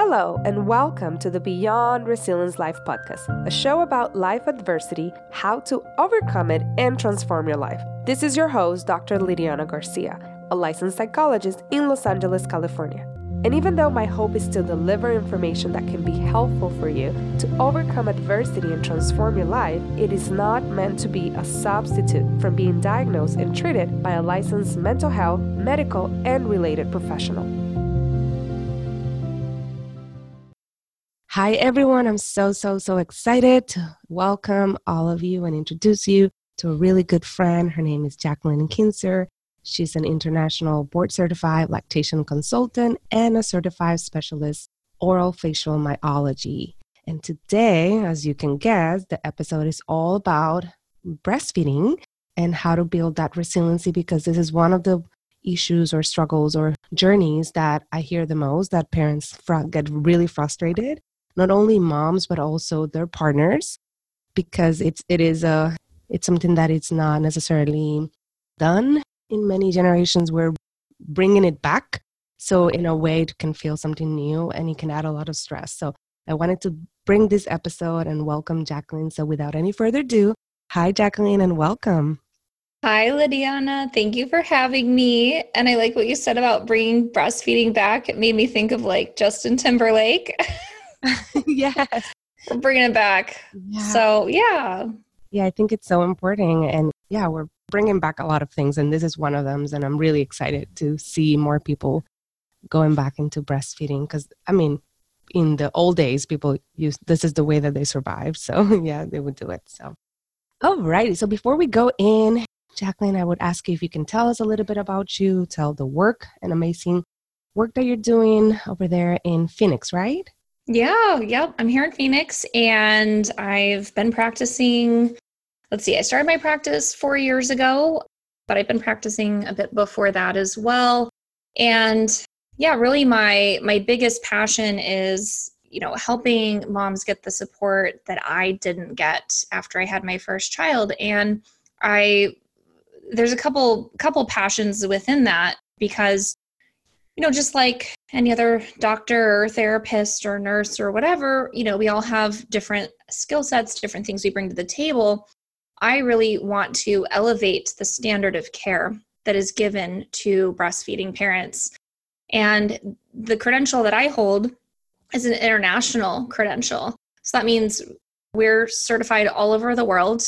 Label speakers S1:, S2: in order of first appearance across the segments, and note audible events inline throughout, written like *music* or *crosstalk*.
S1: Hello, and welcome to the Beyond Resilience Life podcast, a show about life adversity, how to overcome it, and transform your life. This is your host, Dr. Lydiana Garcia, a licensed psychologist in Los Angeles, California. And even though my hope is to deliver information that can be helpful for you to overcome adversity and transform your life, it is not meant to be a substitute from being diagnosed and treated by a licensed mental health, medical, and related professional. Hi, everyone. I'm so, so, so excited to welcome all of you and introduce you to a really good friend. Her name is Jacqueline Kincer. She's an international board certified lactation consultant and a certified specialist orofacial myology. And today, as you can guess, the episode is all about breastfeeding and how to build that resiliency because this is one of the issues or struggles or journeys that I hear the most that parents fr- get really frustrated, not only moms but also their partners because it's it is a it's something that it's not necessarily done in many generations we're bringing it back so in a way it can feel something new and it can add a lot of stress so i wanted to bring this episode and welcome jacqueline so without any further ado hi jacqueline and welcome
S2: Hi, Lydiana. Thank you for having me. And I like what you said about bringing breastfeeding back. It made me think of like Justin Timberlake. *laughs* *laughs*
S1: yes.
S2: We're bringing it back. Yeah. So, yeah.
S1: Yeah, I think it's so important. And yeah, we're bringing back a lot of things, and this is one of them. And I'm really excited to see more people going back into breastfeeding because, I mean, in the old days, people used this is the way that they survived. So, *laughs* yeah, they would do it. So, alrighty. So, before we go in, Jacqueline, I would ask you if you can tell us a little bit about you, tell the work and amazing work that you're doing over there in Phoenix, right?
S2: Yeah, yep. I'm here in Phoenix and I've been practicing let's see, I started my practice four years ago, but I've been practicing a bit before that as well. And yeah, really my my biggest passion is, you know, helping moms get the support that I didn't get after I had my first child. And I there's a couple couple passions within that because you know just like any other doctor or therapist or nurse or whatever you know we all have different skill sets different things we bring to the table I really want to elevate the standard of care that is given to breastfeeding parents. And the credential that I hold is an international credential. So that means we're certified all over the world.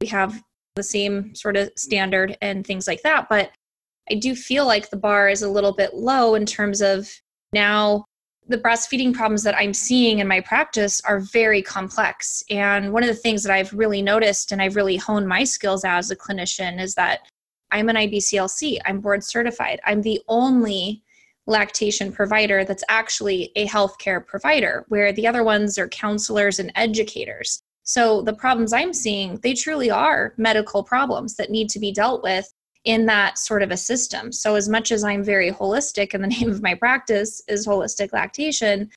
S2: We have the same sort of standard and things like that. But I do feel like the bar is a little bit low in terms of now the breastfeeding problems that I'm seeing in my practice are very complex. And one of the things that I've really noticed and I've really honed my skills as a clinician is that I'm an IBCLC, I'm board certified. I'm the only lactation provider that's actually a healthcare provider, where the other ones are counselors and educators. So the problems I'm seeing, they truly are medical problems that need to be dealt with in that sort of a system. So, as much as I'm very holistic, and the *laughs* name of my practice is holistic lactation,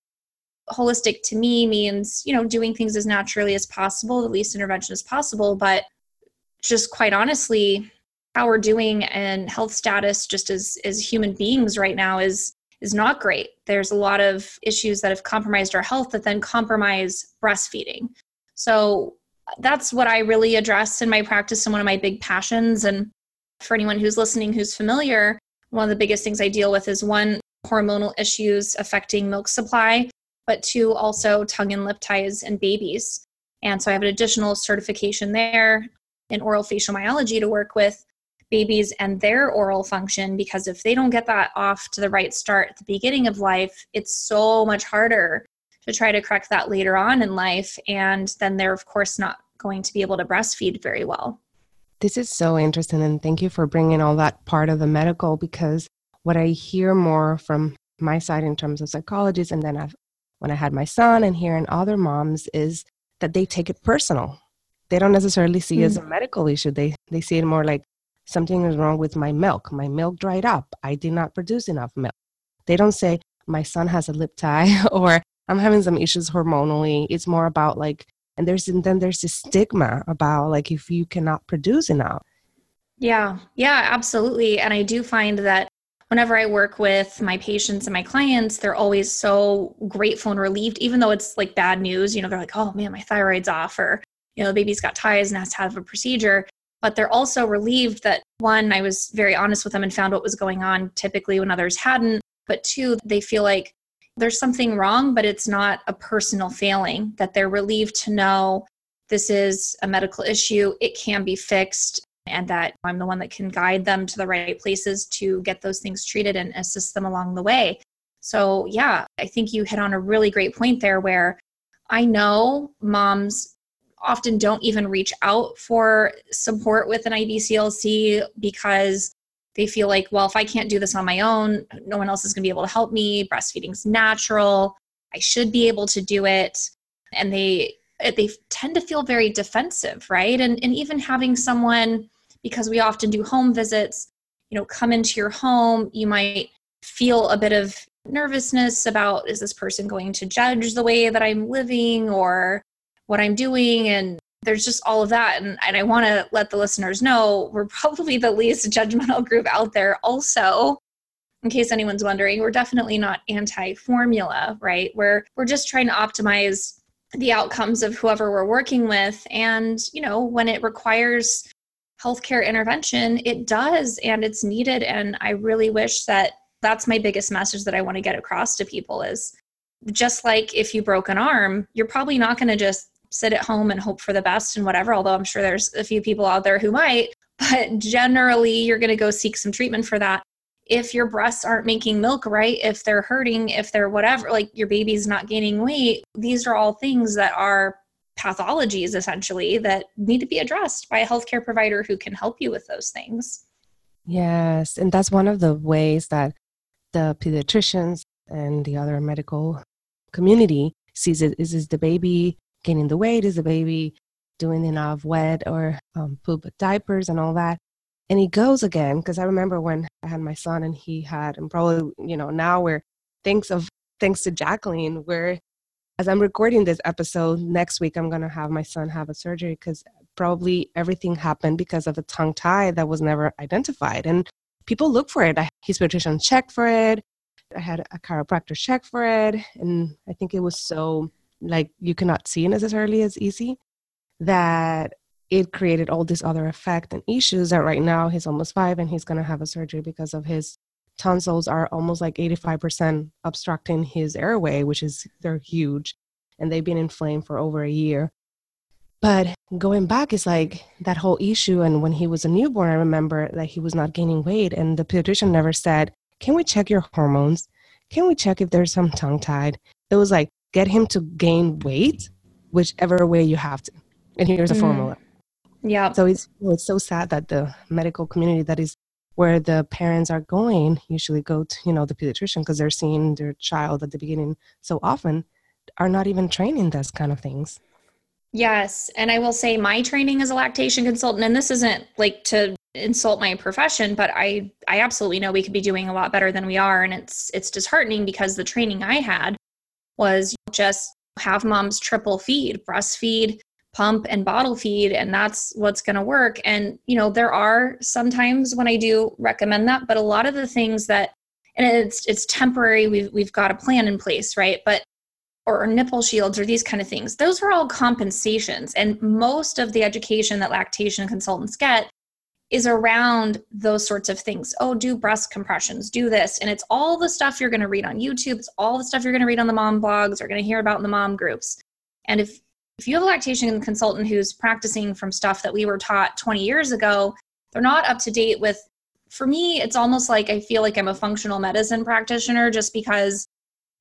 S2: holistic to me means, you know, doing things as naturally as possible, the least intervention as possible. But just quite honestly, how we're doing and health status just as as human beings right now is is not great. There's a lot of issues that have compromised our health that then compromise breastfeeding. So that's what I really address in my practice and one of my big passions. And for anyone who's listening who's familiar, one of the biggest things I deal with is one, hormonal issues affecting milk supply, but two, also tongue and lip ties in babies. And so I have an additional certification there in orofacial myology to work with babies and their oral function because if they don't get that off to the right start at the beginning of life, it's so much harder to try to correct that later on in life. And then they're, of course, not going to be able to breastfeed very well.
S1: This is so interesting. And thank you for bringing all that part of the medical because what I hear more from my side in terms of psychologists, and then I've, when I had my son and hearing other moms, is that they take it personal. They don't necessarily see mm. it as a hmm. medical issue. They, they see it more like something is wrong with my milk. My milk dried up. I did not produce enough milk. They don't say, my son has a lip tie *laughs* or I'm having some issues hormonally. It's more about like and there's and then there's this stigma about like if you cannot produce enough
S2: yeah yeah absolutely and i do find that whenever I work with my patients and my clients, they're always so grateful and relieved, even though it's like bad news. You know, they're like, oh man, my thyroid's off, or, you know, the baby's got ties and has to have a procedure. But they're also relieved that one, I was very honest with them and found what was going on typically when others hadn't. But two, they feel like there's something wrong, but it's not a personal failing, that they're relieved to know this is a medical issue, it can be fixed, and that I'm the one that can guide them to the right places to get those things treated and assist them along the way. So, yeah, I think you hit on a really great point there where I know moms often don't even reach out for support with an IBCLC because they feel like, well, if I can't do this on my own, no one else is going to be able to help me. Breastfeeding's natural. I should be able to do it. And they eh, they tend to feel very defensive, right? And and even having someone because we often do home visits, you know, come into your home, you might feel a bit of nervousness about is this person going to judge the way that I'm living or what I'm doing and there's just all of that. And, and I want to let the listeners know we're probably the least judgmental group out there. Also in case anyone's wondering we're definitely not anti-formula right? We're we're just trying to optimize the outcomes of whoever we're working with. And you know when it requires healthcare intervention, it does and it's needed. And I really wish that that's my biggest message that I want to get across to people is just like if you broke an arm, you're probably not going to just sit at home and hope for the best and whatever, although I'm sure there's a few people out there who might, *laughs* but generally you're going to go seek some treatment for that. If your breasts aren't making milk right, if they're hurting, if they're whatever, like your baby's not gaining weight, these are all things that are pathologies essentially that need to be addressed by a healthcare provider who can help you with those things.
S1: Yes, and that's one of the ways that the pediatricians and the other medical community sees it is is the baby gaining the weight is a baby doing enough wet or um, poop diapers and all that and he goes again because i remember when i had my son and he had and probably you know now we're thanks of thanks to jacqueline where as I'm recording this episode next week, I'm to have my son have a surgery because probably everything happened because of a tongue tie that was never identified. And people look for it. I, his pediatrician checked for it. I had a chiropractor check for it. And I think it was so like you cannot see necessarily as easy that it created all this other effect and issues that right now he's almost five and he's going to have a surgery because of his tonsils are almost like 85% obstructing his airway, which is they're huge and they've been inflamed for over a year. But going back is like that whole issue. And when he was a newborn, I remember that he was not gaining weight, and the pediatrician never said, Can we check your hormones? Can we check if there's some tongue tied? It was like, Get him to gain weight, whichever way you have to. And here's a mm. formula.
S2: Yeah.
S1: So it's, it's so sad that the medical community that is where the parents are going usually go to you know the pediatrician because they're seeing their child at the beginning so often are not even training those kind of things
S2: yes and i will say my training as a lactation consultant and this isn't like to insult my profession but i i absolutely know we could be doing a lot better than we are and it's it's disheartening because the training i had was just have moms triple feed breastfeed pump and bottle feed and that's what's going to work. And you know there are sometimes when i do recommend that but a lot of the things that and it's it's temporary we've we've got a plan in place right? But or, or nipple shields or these kind of things those are all compensations. And most of the education that lactation consultants get is around those sorts of things. Oh, do breast compressions, do this. And it's all the stuff you're going to read on YouTube. It's all the stuff you're going to read on the mom blogs or going to hear about in the mom groups. And if if you have a lactation consultant who's practicing from stuff that we were taught 20 years ago, they're not up to date with. For me, it's almost like I feel like I'm a functional medicine practitioner just because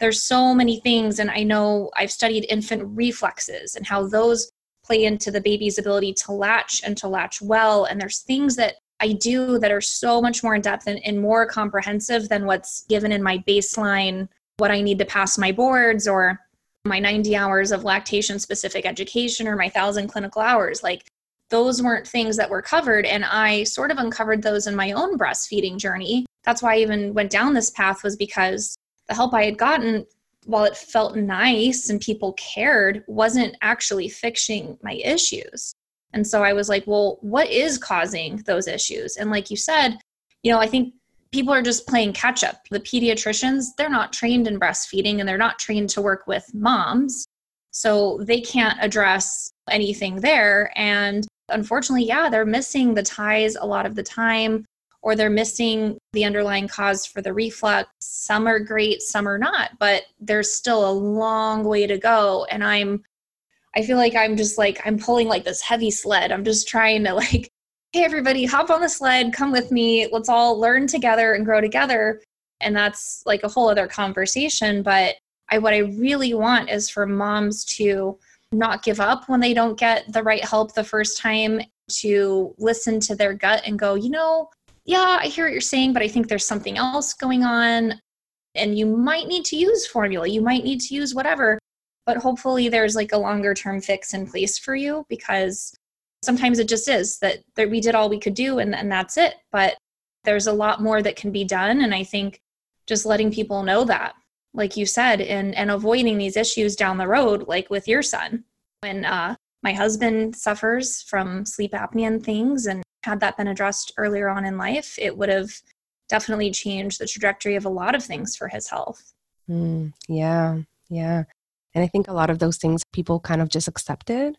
S2: there's so many things. And I know I've studied infant reflexes and how those play into the baby's ability to latch and to latch well. And there's things that I do that are so much more in depth and, and more comprehensive than what's given in my baseline, what I need to pass my boards or my 90 hours of lactation specific education or my thousand clinical hours like those weren't things that were covered and i sort of uncovered those in my own breastfeeding journey that's why i even went down this path was because the help i had gotten while it felt nice and people cared wasn't actually fixing my issues and so i was like well what is causing those issues and like you said you know i think people are just playing catch up. The pediatricians, they're not trained in breastfeeding and they're not trained to work with moms. So they can't address anything there. And unfortunately, yeah, they're missing the ties a lot of the time, or they're missing the underlying cause for the reflux. Some are great, some are not, but there's still a long way to go. And I'm, I feel like I'm just like, I'm pulling like this heavy sled. I'm just trying to *laughs* like hey, everybody, hop on the sled, come with me. Let's all learn together and grow together. And that's like a whole other conversation. But I, what I really want is for moms to not give up when they don't get the right help the first time, to listen to their gut and go, you know, yeah, I hear what you're saying, but I think there's something else going on. And you might need to use formula, you might need to use whatever, but hopefully there's like a longer term fix in place for you because sometimes it just is that, that we did all we could do and, and that's it. But there's a lot more that can be done. And I think just letting people know that, like you said, and, and avoiding these issues down the road, like with your son. When uh, my husband suffers from sleep apnea and things, and had that been addressed earlier on in life, it would have definitely changed the trajectory of a lot of things for his health.
S1: Mm, yeah, yeah. And I think a lot of those things people kind of just accepted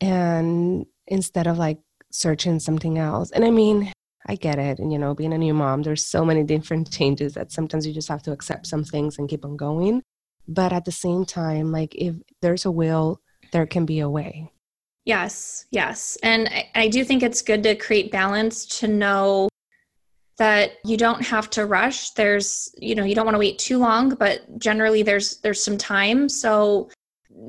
S1: and instead of like searching something else. And I mean, I get it. And, you know, being a new mom, there's so many different *laughs* changes that sometimes you just have to accept some things and keep on going. But at the same time, like if there's a will, there can be a way.
S2: Yes, yes. And I, I do think it's good to create balance to know that you don't have to rush. There's, you know, you don't want to wait too long, but generally there's there's some time. So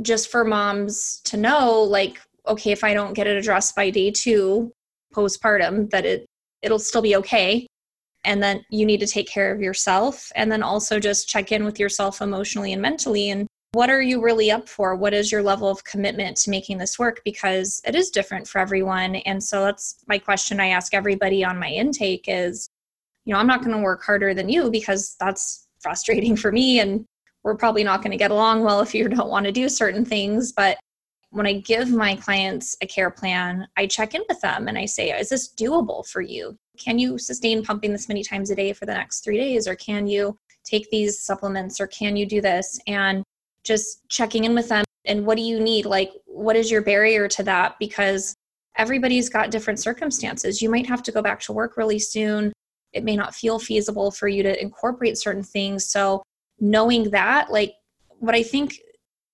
S2: just for moms to know like okay, if I don't get it addressed by day two postpartum, that it it'll still be okay. And then you need to take care of yourself and then also just check in with yourself emotionally and mentally and what are you really up for? What is your level of commitment to making this work? Because it is different for everyone. And so that's my question I ask everybody on my intake is, you know, I'm not going to work harder than you because that's frustrating *laughs* for me. And we're probably not going to get along well if you *laughs* don't want to do certain things. But when I give my clients a care plan, I check in with them and I say, is this doable for you? Can you sustain pumping this many times a day for the next three days? Or can you take these supplements? Or can you do this? And just checking in with them. And what do you need? Like, what is your barrier to that? Because everybody's got different circumstances. You might have to go back to work really soon. It may not feel feasible for you to incorporate certain things. So, knowing that, like, what I think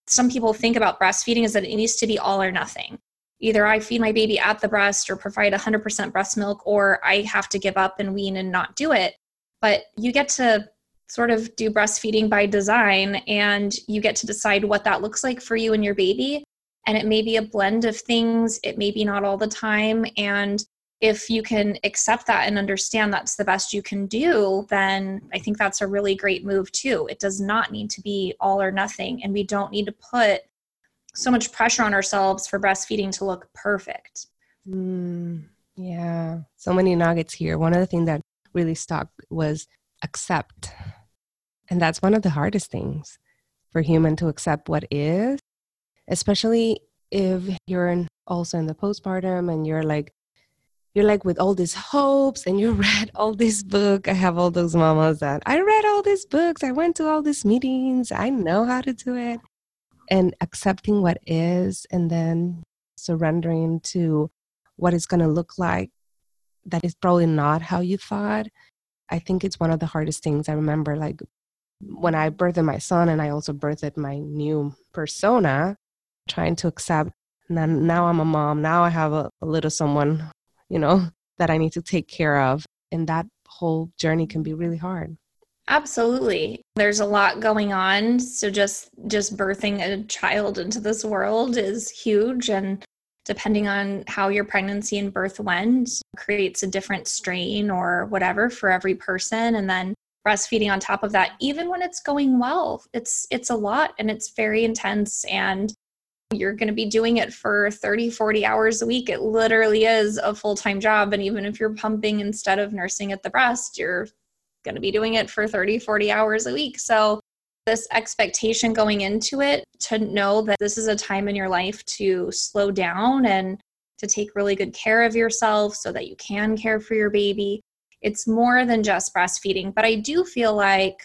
S2: some people think about breastfeeding is that it needs to be all or nothing. Either I feed my baby at the breast or provide 100% breast milk, or I have to give up and wean and not do it. But you get to sort of do breastfeeding by design and you get to decide what that looks like for you and your baby. And it may be a blend of things, it may be not all the time. And if you can accept that and understand that's the best you can do, then I think that's a really great move too. It does not need to be all or nothing, and we don't need to put so much pressure on ourselves for breastfeeding to look perfect.
S1: Mm, yeah, so many nuggets here. One of the things that really stuck was accept. And that's one of the hardest things for human to accept what is, especially if you're in, also in the postpartum and you're like you're like with all these hopes and you *laughs* read all this book. I have all those mamas that i read all these books. I went to all these meetings. I know how to do it. And accepting what is and then surrendering to what it's going to look like that is probably not how you thought. I think it's one of the hardest things. I remember like when i birthed my son and i also birthed my new persona trying to accept now, now i'm a mom now i have a, a little someone you know, *laughs* that I need to take care of. And that whole journey can be really hard.
S2: Absolutely. There's a lot going on. So just just birthing a child into this world is huge and depending on how your pregnancy and birth went creates a different strain or whatever for every person and then breastfeeding on top of that even when it's going well it's it's a lot and it's very intense and you're going to be doing it for 30, 40 hours a week. It literally is a full time job. And even if you're pumping instead of nursing at the breast, you're going to be doing it for 30, 40 hours a week. So, this expectation going into it to know that this is a time in your life to slow down and to take really good care of yourself so that you can care for your baby it's more than just breastfeeding. But I do feel like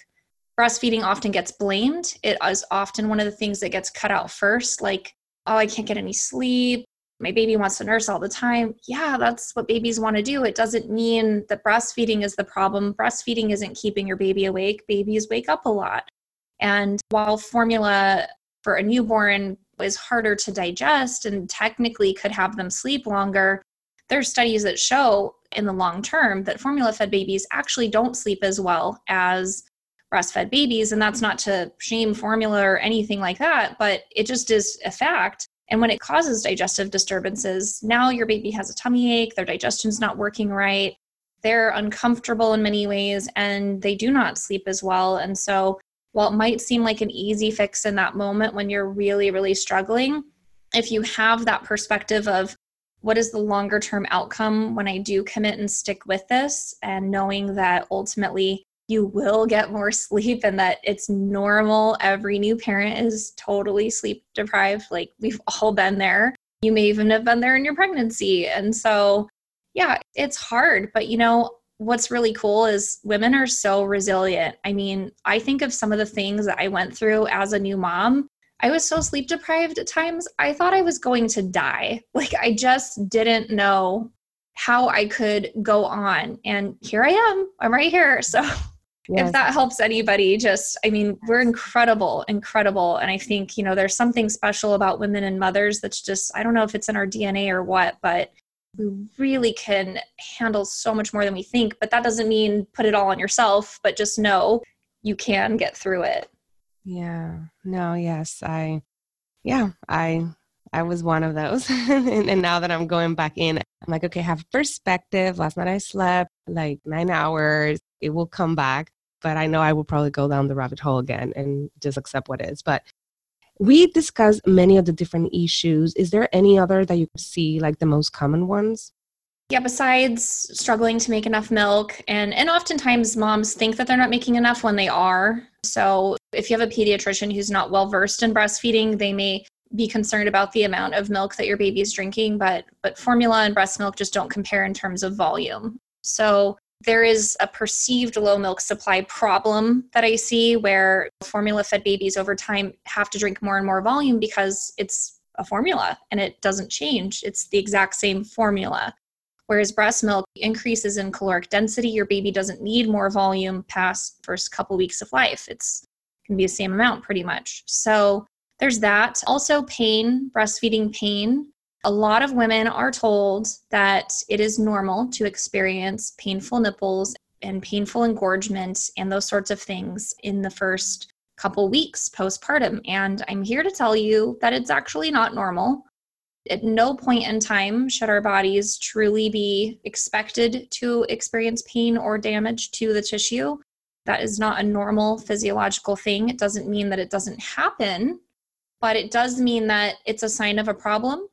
S2: breastfeeding often gets blamed. It is often one of the things that gets cut out first, like, oh, I can't get any sleep. My baby wants to nurse all the time. Yeah, that's what babies want to do. It doesn't mean that breastfeeding is the problem. Breastfeeding isn't keeping your baby awake. Babies wake up a lot. And while formula for a newborn is harder to digest and technically could have them sleep longer, there's studies that show in the long term that formula fed babies actually don't sleep as well as breastfed babies. And that's not to shame formula or anything like that, but it just is a fact. And when it causes digestive disturbances, now your baby has a tummy ache, their digestion's not working right, they're uncomfortable in many ways, and they do not sleep as well. And so, while it might seem like an easy fix in that moment when you're really, really struggling, if you have that perspective of what is the longer term outcome when I do commit and stick with this, and knowing that ultimately you will get more *laughs* sleep and that it's normal. Every new parent is totally sleep deprived. Like we've *laughs* all been there. You may even have been there in your pregnancy. And so, yeah, it's hard. But you know, what's really cool is women are so resilient. I mean, I think of some of the things that I went through as a new mom. I was so sleep deprived at times. I thought I was going to die. *laughs* Like, I just didn't know how I could go on. And here I am. I'm right here. *laughs* So, Yes. if that helps anybody just i mean we're incredible incredible and i think you know there's something special about women and mothers that's just i don't know if it's in our dna or what but we really can handle so much more than we think but that doesn't mean put it all on yourself but just know you can get through it
S1: yeah no yes i yeah i i was one of those *laughs* and, and now that i'm going back in i'm like okay have perspective last night i slept like nine hours it will come back but I know I will probably go down the rabbit hole again and just accept what is. But we discussed many of the different issues. Is there any other that you see like the most common ones?
S2: Yeah, besides struggling to make enough milk, and, and oftentimes moms think that they're not making enough when they are. So, if you have a pediatrician who's not well versed in breastfeeding, they may be concerned about the amount of milk that your baby is drinking, but but formula and breast milk just don't compare in terms of volume. So there is a perceived low milk supply problem that I see where formula fed babies over time have to drink more and more volume because it's a formula and it doesn't change. It's the exact same formula. Whereas breast milk increases in caloric density, your baby doesn't need more volume past first couple weeks of life. It's can be the same amount pretty much. So there's that. Also pain, breastfeeding pain a lot of women are told that it is normal to experience painful nipples and painful engorgement and those sorts of things in the first couple weeks postpartum. And I'm here to tell you that it's actually not normal. At no point in time should our bodies truly be expected to experience pain or damage to the tissue. That is not a normal physiological thing. It doesn't mean that it doesn't happen, but it does mean that it's a sign of a problem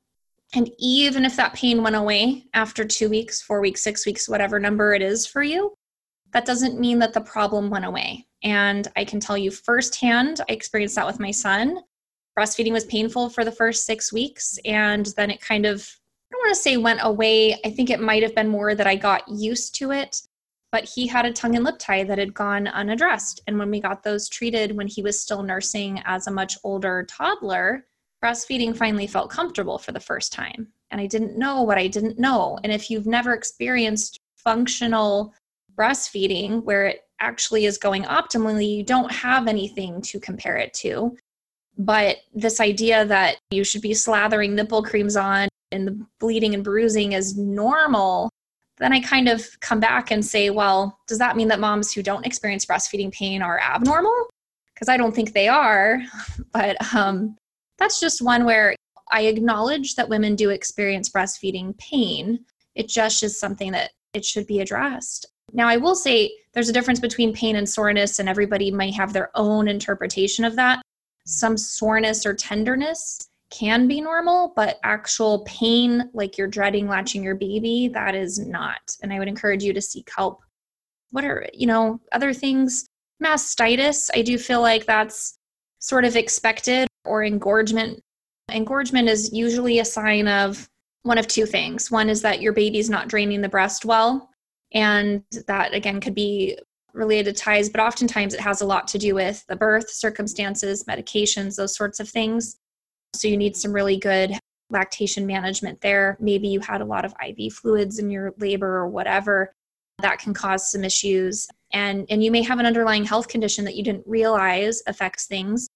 S2: and even if that pain went away after two weeks, four weeks, six weeks, whatever number it is for you, that doesn't mean that the problem went away. And I can tell you firsthand, I experienced that with my son. Breastfeeding was painful for the first six weeks, and then it kind of, I don't want to say went away. I think it might have been more that I got used to it. But he had a tongue and lip tie that had gone unaddressed. And when we got those treated when he was still nursing as a much older toddler, breastfeeding finally felt comfortable for the first time. And I didn't know what I didn't know. And if you've never experienced functional breastfeeding where it actually is going optimally, you don't have anything to compare it to. But this idea that you should be slathering nipple creams on and the bleeding and bruising is normal, then I kind of come back and say, well, does that mean that moms who don't experience breastfeeding pain are abnormal? Because I don't think they are. *laughs* But um, that's just one where I acknowledge that women do experience breastfeeding pain. It just is something that it should be addressed. Now, I will say there's a difference between pain and soreness, and everybody might have their own interpretation of that. Some soreness or tenderness can be normal, but actual pain, like you're dreading latching your baby, that is not. And I would encourage you to seek help. What are, you know, other things? Mastitis, I do feel like that's sort of expected or engorgement. Engorgement is usually a sign of one of two things. One is that your baby's not draining the breast well. And that again could be related ties, but oftentimes it has a lot to do with the birth circumstances, medications, those sorts of things. So you need some really good lactation management there. Maybe you had a lot of IV fluids in your labor or whatever that can cause some issues. And, and you may have an underlying health condition that you didn't realize affects things.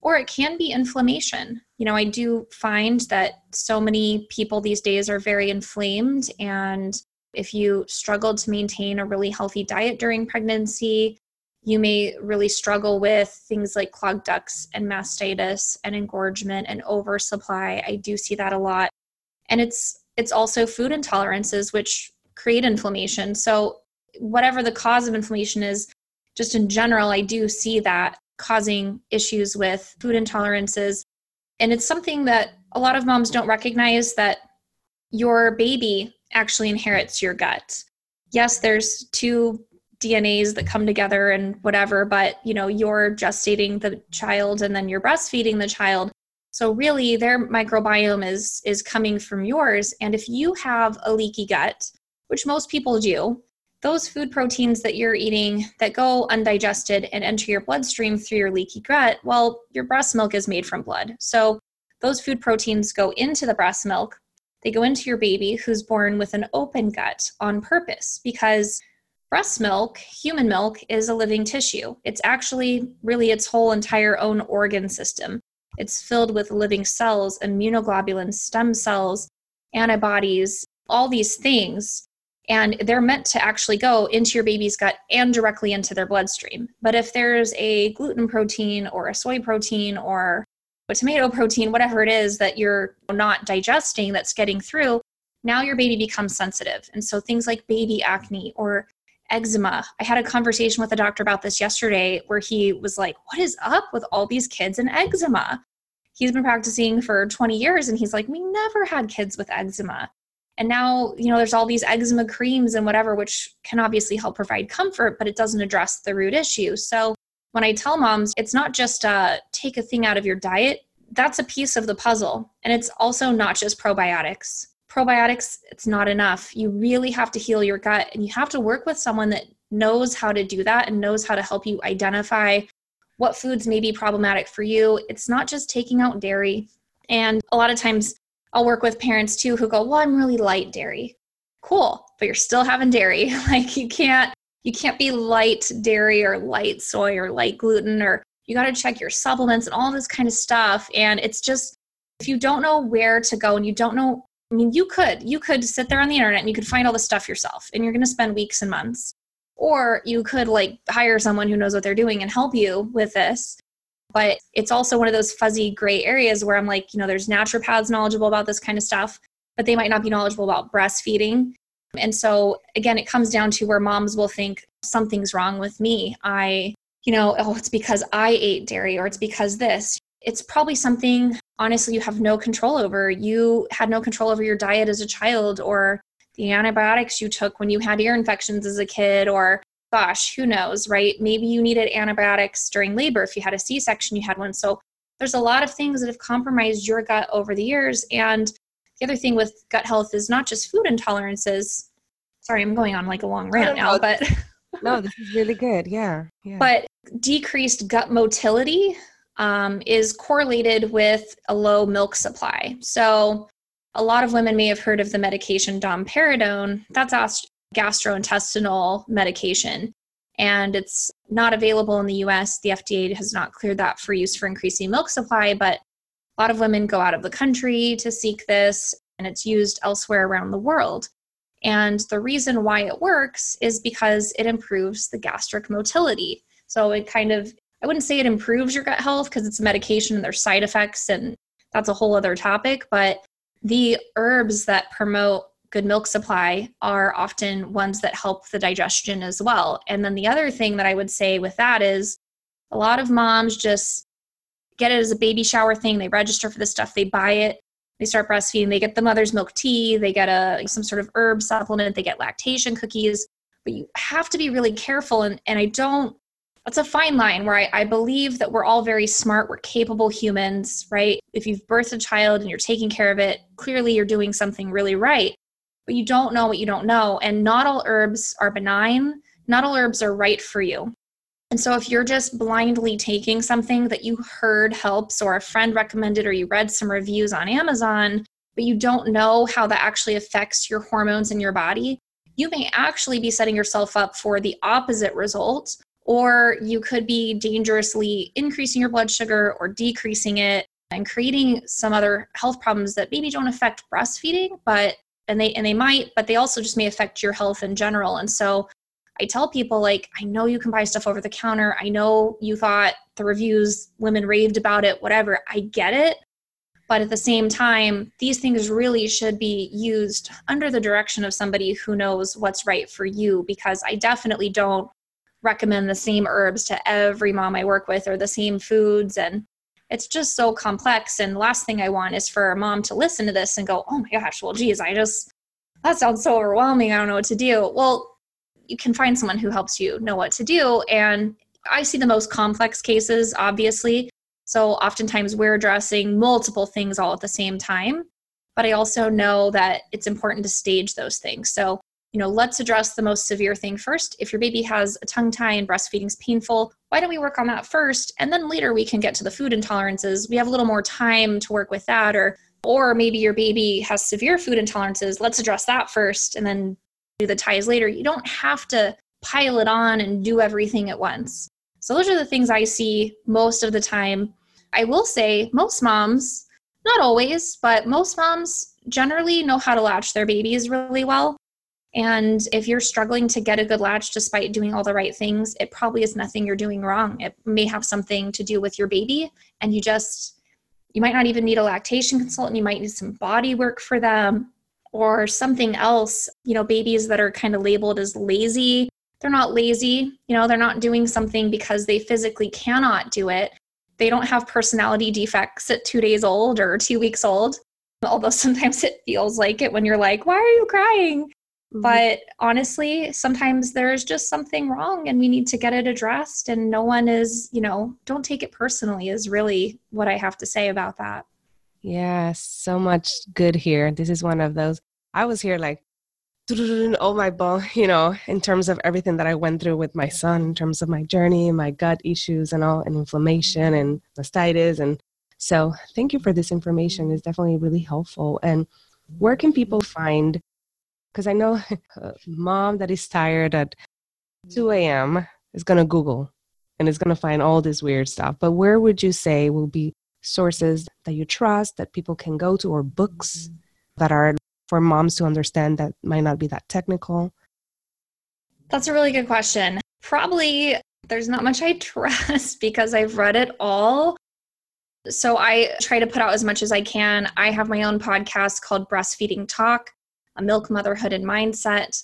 S2: Or it can be inflammation. You know, I do find that so many people these days are very inflamed and if you struggled to maintain a really healthy diet during pregnancy, you may really struggle with things like clogged ducts and mastitis and engorgement and oversupply. I do see that a lot. And it's it's also food intolerances which create inflammation. So whatever the cause of inflammation is, just in general, I do see that causing issues with food intolerances. And it's something that a lot of moms don't recognize that your baby actually inherits your gut. Yes, there's two DNAs that come together and whatever, but you know, you're gestating the child and then you're breastfeeding the child. So really their microbiome is is coming from yours and if you have a leaky gut, which most people do, those food proteins that you're eating that go undigested and enter your bloodstream through your leaky gut, well, your breast milk is made from blood. So those food proteins go into the breast milk they go into your baby who's born with an open gut on purpose because breast milk, human milk, is a living tissue. It's actually really its whole entire own organ system. It's filled with living cells, immunoglobulins, stem cells, antibodies, all these things. And they're meant to actually go into your baby's gut and directly into their bloodstream. But if there's a gluten protein or a soy protein or a tomato protein, whatever it is that you're not digesting that's getting through, now your baby becomes sensitive. And so things like baby acne or eczema. I had a conversation with a doctor about this yesterday where he was like, What is up with all these kids and eczema? He's been practicing for 20 years and he's like, We never had kids with eczema. And now, you know, there's all these eczema creams and whatever, which can obviously help provide comfort, but it doesn't address the root issue. So when I tell moms, it's not just uh, take a thing out of your diet, that's a piece of the puzzle. And it's also not just probiotics. Probiotics, it's not enough. You really have to heal your gut and you have to work with someone that knows how to do that and knows how to help you identify what foods may be problematic for you. It's not just taking out dairy. And a lot of times I'll work with parents too who go, Well, I'm really light dairy. Cool, but you're still having dairy. *laughs* like you can't you can't be light dairy or light soy or light gluten or you got to check your supplements and all this kind of stuff and it's just if you don't know where to go and you don't know i mean you could you could sit there on the internet and you could find all the stuff yourself and you're going to spend weeks and months or you could like hire someone who knows what they're doing and help you with this but it's also one of those fuzzy gray areas where i'm like you know there's naturopaths knowledgeable about this kind of stuff but they might not be knowledgeable about breastfeeding and so again, it comes down to where moms will think something's wrong with me. I, you know, oh, it's because I ate dairy or it's because this. It's probably something, honestly, you have no control over. You had no control over your diet as a child or the antibiotics you took when you had ear infections as a kid or gosh, who knows, right? Maybe you needed antibiotics during labor. If you had a C section, you had one. So there's a lot of things that have compromised your gut over the years. And the other thing with gut health is not just food intolerances. Sorry, I'm going on like a long rant now, but
S1: no, this is really good. Yeah,
S2: yeah. But decreased gut motility um, is correlated with a low milk supply. So a lot of women may have heard of the medication domperidone. That's gastrointestinal medication. And it's not available in the US. The FDA has not cleared that for use for increasing milk supply, but a lot of women go out of the country to seek this, and it's used elsewhere around the world. And the reason why it works is because it improves the gastric motility. So it kind of, I wouldn't say it improves your gut health because it's a medication and there's side effects, and that's a whole other topic. But the herbs that promote good milk supply are often ones that help the digestion as well. And then the other thing that I would say with that is a lot of moms just get it as a baby shower thing. They register for the stuff, they buy it, they start breastfeeding, they get the mother's milk tea, they get a some sort of herb supplement, they get lactation cookies. But you have to be really careful and, and I don't that's a fine line where I, I believe that we're all very smart, we're capable humans, right? If you've birthed a child and you're taking care of it, clearly you're doing something really right. but you don't know what you don't know. And not all herbs are benign, not all herbs are right for you. And so, if you're just blindly taking something that you heard helps, or a friend recommended, or you read some reviews on Amazon, but you don't know how that actually affects your hormones in your body, you may actually be setting yourself up for the opposite result. Or you could be dangerously increasing your blood sugar or decreasing it and creating some other health problems that maybe don't affect breastfeeding, but and they and they might, but they also just may affect your health in general. And so I tell people like, I know you can buy stuff over the counter. I know you thought the reviews, women raved about it, whatever. I get it. But at the same time, these things really should be used under the direction of somebody who knows what's right for you because I definitely don't recommend the same herbs to every mom I work with or the same foods. And it's just so complex. And last thing I want is for a mom to listen to this and go, oh my gosh, well, geez, I just, that sounds so overwhelming. I don't know what to do. Well, you can find someone who helps you know what to do. And I see the most complex cases, obviously. So oftentimes we're addressing multiple things all at the same time. But I also know that it's important to stage those things. So, you know, let's address the most severe thing first. If your baby has a tongue tie and breastfeeding is painful, why don't we work on that first? And then later we can get to the food intolerances. We have a little more time to work with that. Or or maybe your baby has severe food intolerances. Let's address that first and then do the ties later. You don't have to pile it on and do everything at once. So, those are the things I see most of the time. I will say, most moms, not always, but most moms generally know how to latch their babies really well. And if you're struggling to get a good latch despite doing all the right things, it probably is nothing you're doing wrong. It may have something to do with your baby, and you just, you might not even need a lactation consultant. You might need some body work for them or something else. You know, babies that are kind of labeled as lazy they're not lazy you know they're not doing something because they physically cannot do it they don't have personality defects at two days old or two weeks old although sometimes it feels like it when you're like why are you crying mm-hmm. but honestly sometimes there's just something wrong and we need to get it addressed and no one is you know don't take it personally is really what i have to say about that
S1: yeah so much good here this is one of those i was here like all my bone, *laughs* you know, in terms of everything that I went through with my son, in terms of my journey, my gut issues and all, and inflammation and mastitis. And so thank you for this information. It's definitely really helpful. And where can people find, because I know *laughs* a mom that is tired at 2 a.m. is going to Google and is going to find all this weird stuff. But where would you say will be sources that you trust that people can go to or books mm-hmm. that are for moms to understand that might not be that technical?
S2: That's a really good question. Probably there's not much I *laughs* trust because I've read it all. So I try to put out as much as I can. I have my own podcast called Breastfeeding Talk, milk motherhood and mindset.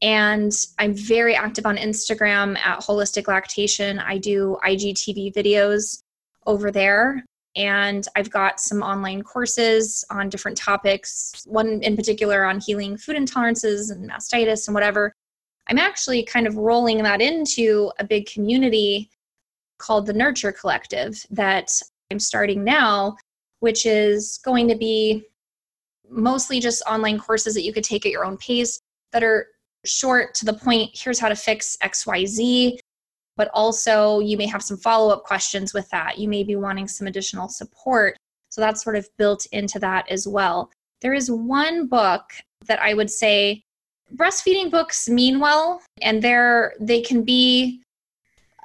S2: And I'm very active on Instagram at Holistic Lactation. I do IGTV videos over there and I've got some online courses on different topics, one in particular on healing food intolerances and mastitis and whatever. I'm actually kind of rolling that into a big community called the Nurture Collective that I'm starting now, which is going to be mostly just online courses that you could take at your own pace that are short to the point. Here's how to fix XYZ but also you may have some follow up questions with that. You may be wanting some additional support. So that's sort of built into that as well. There is one book that I would say breastfeeding books mean well, and they're, they can be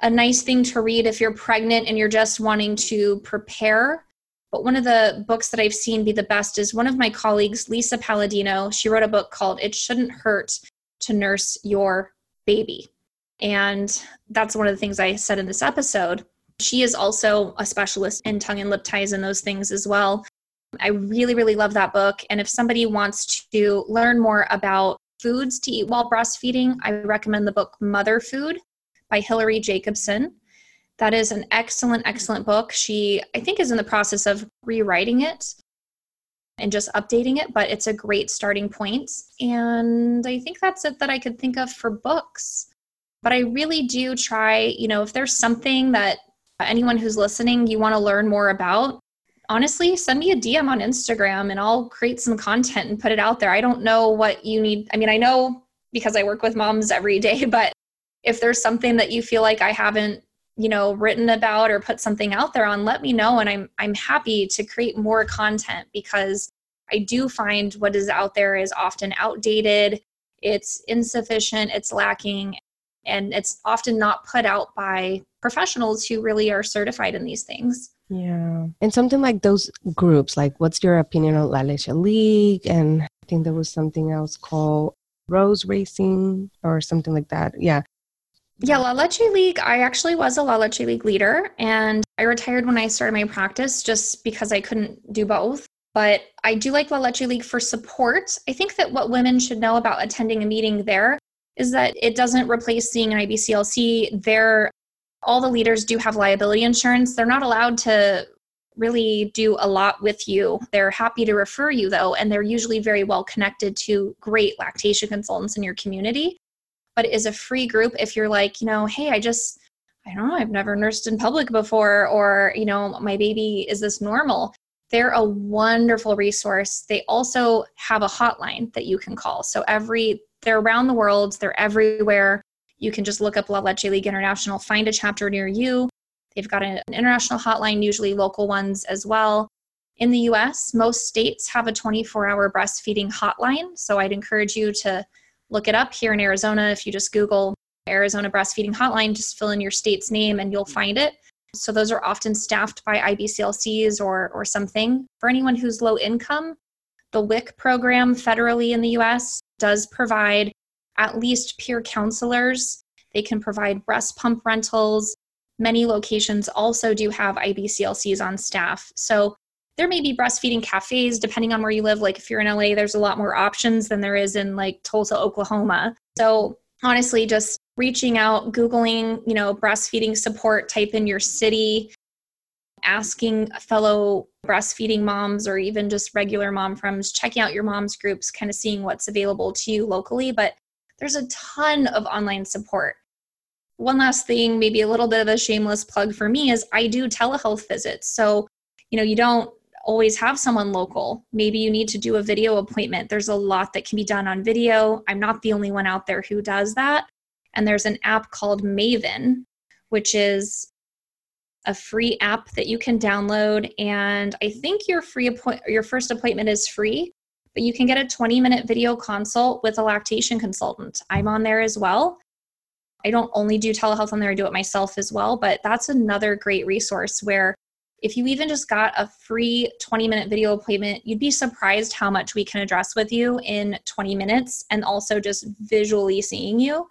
S2: a nice thing to read if you're pregnant and you're just wanting to prepare. But one of the books that I've seen be the best is one of my colleagues, Lisa Paladino. She wrote a book called It Shouldn't Hurt to Nurse Your Baby. And that's one of the things I said in this episode. She is also a specialist in tongue and lip ties and those things as well. I really, really love that book. And if somebody wants to learn more about foods to eat while breastfeeding, I recommend the book Mother Food by Hilary Jacobson. That is an excellent, excellent book. She, I think, is in the process of rewriting it and just updating it, but it's a great starting point. And I think that's it that I could think of for books. But I really do try, you know, if there's something that anyone who's listening you want to learn more about, honestly, send me a DM on Instagram and I'll create some content and put it out there. I don't know what you need. I mean, I know because I work with moms every day, *laughs* but if there's something that you feel like I haven't, you know, written about or put something out there on, let me know and I'm I'm happy to create more content because I do find what is out there is often outdated, it's insufficient, it's lacking, and it's often not put out by professionals who really are certified in these things.
S1: Yeah. And something like those groups, like what's your opinion on La Leche League? And I think there was something else called Rose Racing or something like that. Yeah.
S2: Yeah, La Leche League, I actually was a La Leche League leader and I retired when I started my practice just because I couldn't do both. But I do like La Leche League for support. I think that what women should know about attending a meeting there is that it doesn't replace seeing an IBCLC. There, all the leaders do have liability insurance. They're not allowed to really do a lot with you. They're happy to refer you though, and they're usually very well connected to great lactation consultants in your community. But it is a free group if you're like, you know, hey, I just, I don't know, I've never nursed in public before, or, you know, my baby, is this normal? They're a wonderful resource. They also have a hotline that you can call. So every, they're around the world, they're everywhere. You can just look up La Leche League International, find a chapter near you. They've got an international hotline, usually local ones as well. In the US, most states have a 24 hour breastfeeding hotline. So I'd encourage you to look it up here in Arizona. If you just Google Arizona Breastfeeding Hotline, just fill in your state's name and you'll find it. So those are often staffed by IBCLCs or, or something. For anyone who's low income, the WIC program federally in the US does provide at least peer counselors. They can provide breast pump rentals. Many locations also do have IBCLCs on staff. So there may be breastfeeding cafes depending on where you live. Like if you're in LA, there's a lot more options than there is in like Tulsa, Oklahoma. So honestly, just reaching out, Googling, you know, breastfeeding support, type in your city, asking fellow breastfeeding moms or even just regular mom friends, checking out your mom's groups, kind of seeing what's available to you locally. But there's a ton of online support. One last thing, maybe a little bit of a shameless plug for me is I do telehealth visits. So, you know, you don't always have someone local. Maybe you need to do a video appointment. There's a lot that can be done on video. I'm not the only one out there who does that. And there's an app called Maven, which is a free app that you can download. And I think your free appoint- your first appointment is free, but you can get a 20 minute video consult with a lactation consultant. I'm on there as well. I don't only do telehealth on there, I do it myself as well. But that's another great resource where if you even just got a free 20 minute video appointment, you'd be surprised how much we can address with you in 20 minutes and also just visually seeing you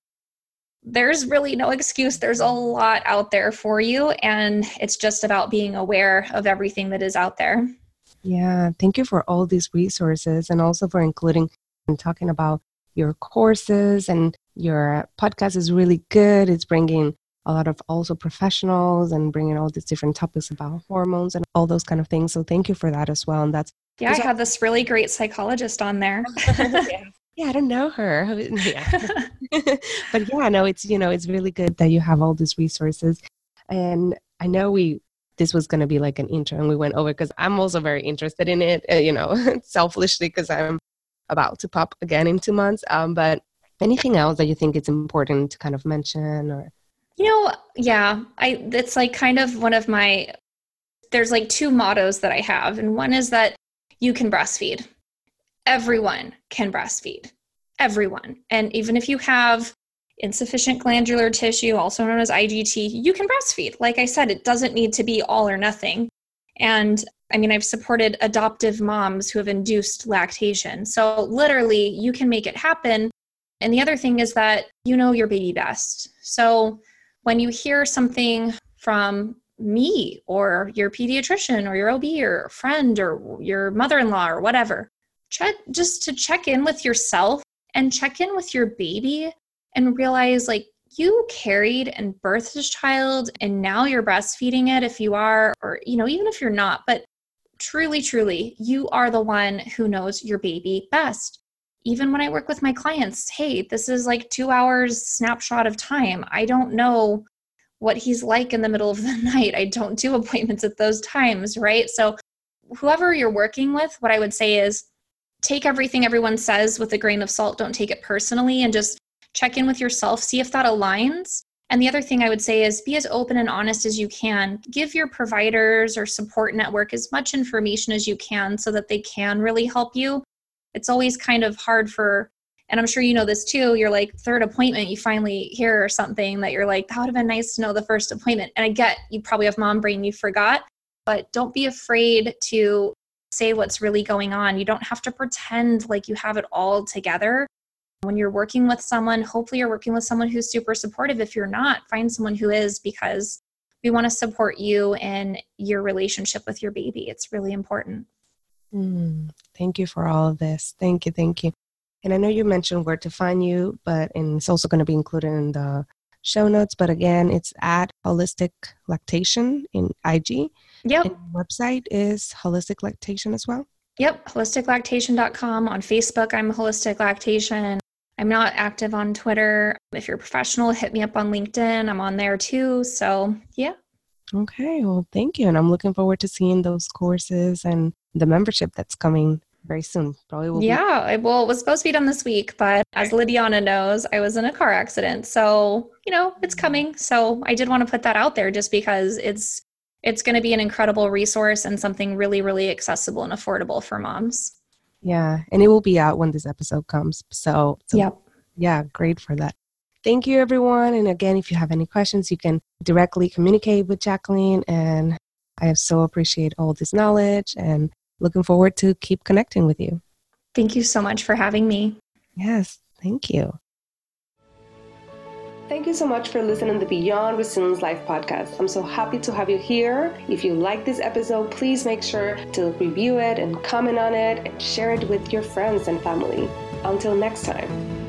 S2: there's really no excuse. There's a lot out there for you, and it's just about being aware of everything that is out there.
S1: Yeah, thank you for all these resources and also for including and talking about your courses and your podcast is really good. It's bringing a lot of also professionals and bringing all these different topics about hormones and all those kind of things. So thank you for that as well. And that's
S2: yeah, I have this really great psychologist on there.
S1: yeah *laughs* yeah, I don't know her. *laughs* Yeah. *laughs* but yeah, no, it's, you know, it's really good that you have all these resources. And I know we, this was going to be like an intro and we went over because I'm also very interested in it, uh, you know, selfishly because I'm about to pop again in two months. Um, but anything else that you think it's important to kind of mention or?
S2: You know, yeah, I, it's like kind of one of my, there's like two mottos that I have. And one is that you can breastfeed everyone can breastfeed. Everyone. And even if you have insufficient glandular tissue, also known as IGT, you can breastfeed. Like I said, it doesn't need to be all or nothing. And I mean, I've supported adoptive moms who have induced lactation. So literally, you can make it happen. And the other thing is that you know your baby best. So when you hear something from me or your pediatrician or your OB or friend or your mother in law or whatever, check just to check in with yourself and check in with your baby and realize like you carried and birthed this child and now you're breastfeeding it if you are or you know even if you're not but truly truly you are the one who knows your baby best even when i work with my clients hey this is like 2 hours snapshot of time i don't know what he's like in the middle of the *laughs* night i don't do appointments at those times right so whoever you're working with, what I would say is take everything everyone says with a grain of salt. Don't take it personally and just check in with yourself, see if that aligns. And the other thing I would say is be as open and honest as you can. Give your providers or support network as much information as you can so that they can really help you. It's always kind of hard for, and I'm sure you know this too, you're like third appointment, you finally hear something that you're like, that would have been nice to know the first appointment. And I get you probably have mom brain, you forgot, but don't be afraid to say what's really going on. You don't have to pretend like you have it all together when you're working with someone, hopefully you're working with someone who's super supportive. If you're not, find someone who is because we want to support you in your relationship with your baby. It's really important.
S1: Mm, thank you for all of this. Thank you. Thank you. And I know you mentioned where to find you, but and it's also going to be included in the show notes. But again, it's at Holistic Lactation in IG.
S2: Yep.
S1: And website is Holistic Lactation as well.
S2: Yep, holisticlactation.com. On Facebook, I'm Holistic Lactation. I'm not active on Twitter. If you're a professional, hit me up on LinkedIn. I'm on there too. So, yeah.
S1: Okay. Well, thank you. And I'm looking forward to seeing those courses and the membership that's coming very soon.
S2: Probably will. Yeah. Be- well, it was supposed to be done this week, but as Lydiana knows, I was in a car accident. So, you know, it's coming. So I did want to put that out there just because it's it's going to be an incredible resource and something really really accessible and affordable for moms.
S1: Yeah, and it will be out when this episode comes. So, so
S2: yep.
S1: yeah, great for that. Thank you, everyone. And again, if you have any questions, you can directly communicate with Jacqueline. And I so appreciate all this knowledge and looking forward to keep connecting with you.
S2: Thank you so much for having me.
S1: Yes, thank you. Thank you so much for listening to the Beyond Resilience Life podcast. I'm so happy to have you here. If you like this episode, please make sure to review it and comment on it and share it with your friends and family. Until next time.